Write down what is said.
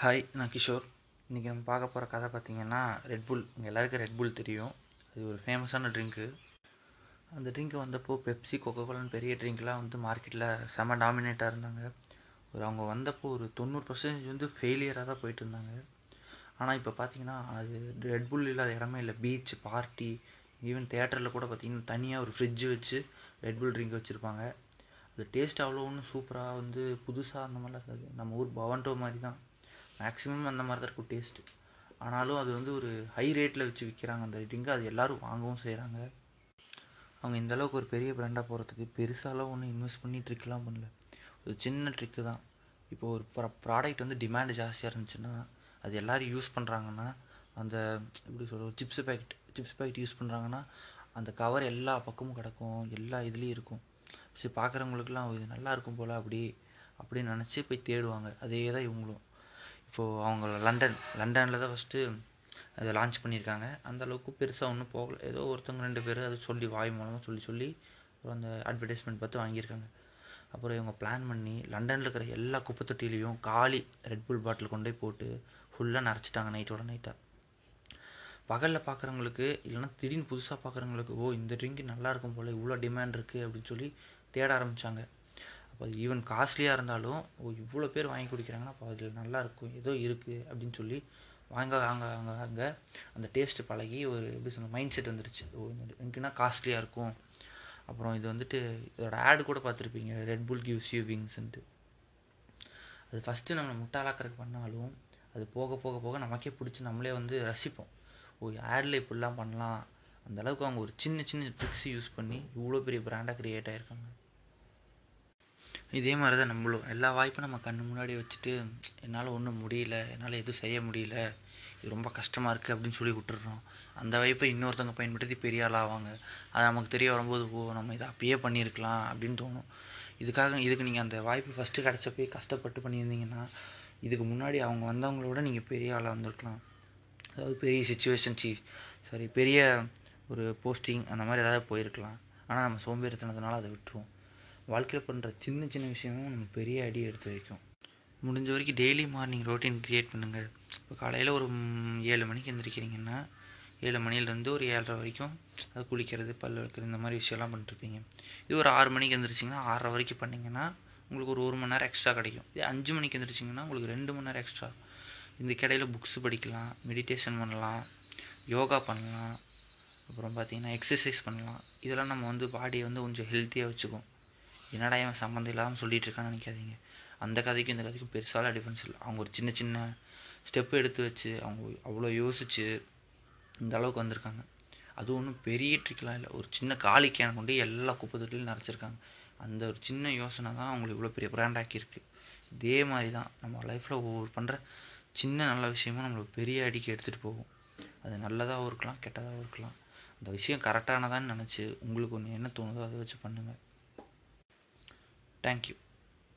Hi நான் கிஷோர். இன்றைக்கி நம்ம பார்க்க போகிற கதை பார்த்தீங்கன்னா ரெட்புல் இங்கே எல்லாருக்கும் ரெட்புல் தெரியும். அது ஒரு ஃபேமஸான ட்ரிங்க்கு அந்த ட்ரிங்க்கு வந்தப்போ பெப்சி கோகோகோலான்னு பெரிய ட்ரிங்க்லாம் வந்து மார்க்கெட்டில் செம டாமினேட்டாக இருந்தாங்க. ஒரு அவங்க வந்தப்போ ஒரு தொண்ணூறு பர்சன்டேஜ் வந்து ஃபெயிலியராக தான் போயிட்டு இருந்தாங்க. ஆனால் இப்போ பார்த்தீங்கன்னா அது ரெட்புல் இல்லாத இடமே இல்லை. பீச் பார்ட்டி ஈவன் தேட்டரில் கூட பார்த்தீங்கன்னா தனியாக ஒரு ஃப்ரிட்ஜ் வச்சு ரெட்புல் ட்ரிங்க் வச்சுருப்பாங்க. அது டேஸ்ட் அவ்வளோ ஒன்றும் சூப்பராக வந்து புதுசாக அந்த மாதிரிலாம் இருக்காது. நம்ம ஊர் பவன்டோ மாதிரி தான். மேக்ஸிமம் அந்த மாதிரி தான் இருக்கும் டேஸ்ட்டு ஆனாலும் அது வந்து ஒரு ஹை ரேட்டில் வச்சு விற்கிறாங்க அந்த ட்ரிங்க் அது எல்லோரும் வாங்கவும் செய்கிறாங்க அவங்க இந்த அளவுக்கு ஒரு பெரிய ப்ராண்டாக போகிறதுக்கு பெருசாலாம் ஒன்றும் இன்வெஸ்ட் பண்ணி ட்ரிக்லாம் பண்ணல. ஒரு சின்ன ட்ரிக்கு தான். இப்போ ஒரு ப்ரா ப்ராடக்ட் வந்து டிமாண்ட் ஜாஸ்தியாக இருந்துச்சுன்னா அது எல்லோரும் யூஸ் பண்ணுறாங்கன்னா அந்த எப்படி சொல்ற chips packet chips packet use பண்ணுறாங்கன்னா அந்த கவர் எல்லா பக்கமும் கிடக்கும். எல்லா இதுலேயும் இருக்கும். சரி பார்க்குறவங்களுக்குலாம் இது நல்லா இருக்கும் போல் அப்படி அப்படின்னு நினச்சி போய் தேடுவாங்க. அதே தான் இவங்களும். இப்போது அவங்க லண்டன் லண்டனில் தான் ஃபஸ்ட்டு அதை லான்ச் பண்ணியிருக்காங்க. அந்த அளவுக்கு பெருசாக ஒன்றும் போகலை. ஏதோ ஒருத்தவங்க ரெண்டு பேர் அதை சொல்லி வாய் மூலமாக சொல்லி சொல்லி அப்புறம் அந்த அட்வர்டைஸ்மெண்ட் பார்த்து வாங்கியிருக்காங்க. அப்புறம் இவங்க பிளான் பண்ணி லண்டனில் இருக்கிற எல்லா குப்பை தொட்டிலையும் காலி ரெட்புல் பாட்டில் கொண்டு போய் போட்டு ஃபுல்லாக நிறச்சிட்டாங்க நைட்டோட நைட்டாக பகலில் பார்க்குறவங்களுக்கு இல்லைன்னா திடீர்னு புதுசாக பார்க்குறவங்களுக்கு ஓ இந்த ட்ரிங்க் நல்லா இருக்கும் போல் இவ்வளோ டிமாண்ட் இருக்குது அப்படின்னு சொல்லி தேட ஆரம்பித்தாங்க அப்போ அது ஈவன் காஸ்ட்லியாக இருந்தாலும் ஓ இவ்வளோ பேர் வாங்கி குடிக்கிறாங்கன்னா அப்போ அதில் நல்லா இருக்கும் ஏதோ இருக்குது அப்படின்னு சொல்லி வாங்க வாங்க வாங்க வாங்க அந்த டேஸ்ட்டு பழகி ஒரு எப்படி சொல்ல மைண்ட் செட் வந்துருச்சு. ஓ இந்த ட்ரிங்க்னா காஸ்ட்லியாக இருக்கும். அப்புறம் இது வந்துட்டு இதோட ஆடு கூட பார்த்துருப்பீங்க ரெட் புல் கிவ்ஸ் யூ விங்ஸ்ன்ட்டு அது ஃபஸ்ட்டு நம்மளை முட்டாளாக்கிறதுக்கு பண்ணாலும் அது போக போக போக நமக்கே பிடிச்சி நம்மளே வந்து ரசிப்போம். ஓ ஆடில் இப்படிலாம் பண்ணலாம். அந்த அளவுக்கு அவங்க ஒரு சின்ன சின்ன ட்ரிக்ஸ் யூஸ் பண்ணி இவ்வளோ பெரிய பிராண்டாக க்ரியேட் ஆகிருக்காங்க இதே மாதிரி தான் நம்மளும். எல்லா வாய்ப்பும் நம்ம கண்ணு முன்னாடி வச்சுட்டு என்னால் ஒன்றும் முடியல என்னால் எதுவும் செய்ய முடியல இது ரொம்ப கஷ்டமாக இருக்குது அப்படின்னு சொல்லி விட்டுடுறோம் அந்த வாய்ப்பை இன்னொருத்தவங்க பயன்படுத்தி பெரிய ஆள் ஆவாங்க. அது நமக்கு தெரிய வரும்போது ஓ நம்ம இதை அப்பயே பண்ணியிருக்கலாம் அப்படின்னு தோணும். இதுக்காக இதுக்கு நீங்கள் அந்த வாய்ப்பு ஃபஸ்ட்டு கிடச்சப்பயே கஷ்டப்பட்டு பண்ணியிருந்தீங்கன்னா இதுக்கு முன்னாடி அவங்க வந்தவங்களோட நீங்கள் பெரிய ஆளாக வந்திருக்கலாம் அதாவது பெரிய சுச்சுவேஷன் சி சாரி பெரிய ஒரு போஸ்டிங் அந்த மாதிரி ஏதாவது போயிருக்கலாம். ஆனால் நம்ம சோம்பேறித்தனத்தினால அதை விட்டுருவோம். வாழ்க்கையில் பண்ணுற சின்ன சின்ன விஷயமும் நம்ம பெரிய அடி எடுத்து வைக்கும். முடிஞ்ச வரைக்கும் டெய்லி மார்னிங் ரொட்டீன் க்ரியேட் பண்ணுங்கள் இப்போ காலையில் ஒரு ஏழு மணிக்கு எழுந்திரிக்கிறீங்கன்னா ஏழு மணிலேருந்து ஒரு ஏழரை வரைக்கும் அது குளிக்கிறது பல் வைக்கிறது இந்த மாதிரி விஷயம்லாம் பண்ணிட்டுருப்பீங்க. இது ஒரு ஆறு மணிக்கு எழுந்திரிச்சிங்கன்னா ஆறரை வரைக்கும் பண்ணிங்கன்னா உங்களுக்கு ஒரு ஒரு மணி நேரம் எக்ஸ்ட்ரா கிடைக்கும். இதே அஞ்சு மணிக்கு எழுந்திரிச்சிங்கன்னா உங்களுக்கு ரெண்டு மணி நேரம் எக்ஸ்ட்ரா இந்த கடையில் புக்ஸ் படிக்கலாம் மெடிடேஷன் பண்ணலாம் யோகா பண்ணலாம் அப்புறம் பார்த்திங்கன்னா எக்ஸசைஸ் பண்ணலாம். இதெல்லாம் நம்ம வந்து பாடியை வந்து கொஞ்சம் ஹெல்த்தியாக வச்சுக்கும். என்னடா இவன் சம்மந்தம் இல்லாமல் சொல்லிகிட்டு இருக்கான்னு நினைக்காதீங்க. அந்த கதைக்கும் இந்த கதைக்கும் பெருசால டிஃப்ரென்ஸ் இல்லை. அவங்க ஒரு சின்ன சின்ன ஸ்டெப்பு எடுத்து வச்சு அவங்க அவ்வளோ யோசித்து இந்த அளவுக்கு வந்திருக்காங்க. அது ஒன்றும் பெரிய ட்ரிக்லாம் இல்லை. ஒரு சின்ன காலி கேன் கொண்டு எல்லா குப்பை தொட்டிலும் நிறச்சிருக்காங்க அந்த ஒரு சின்ன யோசனை தான் அவங்களுக்கு இவ்வளோ பெரிய பிராண்டாக்கியிருக்கு இதே மாதிரி தான் நம்ம லைஃப்பில் ஒவ்வொரு பண்ணுற சின்ன நல்ல விஷயமும் நம்மளுக்கு பெரிய அடிக்கு எடுத்துகிட்டு போகும். அது நல்லதாகவும் இருக்கலாம் கெட்டதாகவும் இருக்கலாம். அந்த விஷயம் கரெக்டானதான்னு நினச்சி உங்களுக்கு ஒன்று என்ன தோணுதோ அதை வச்சு பண்ணுங்கள் Thank you.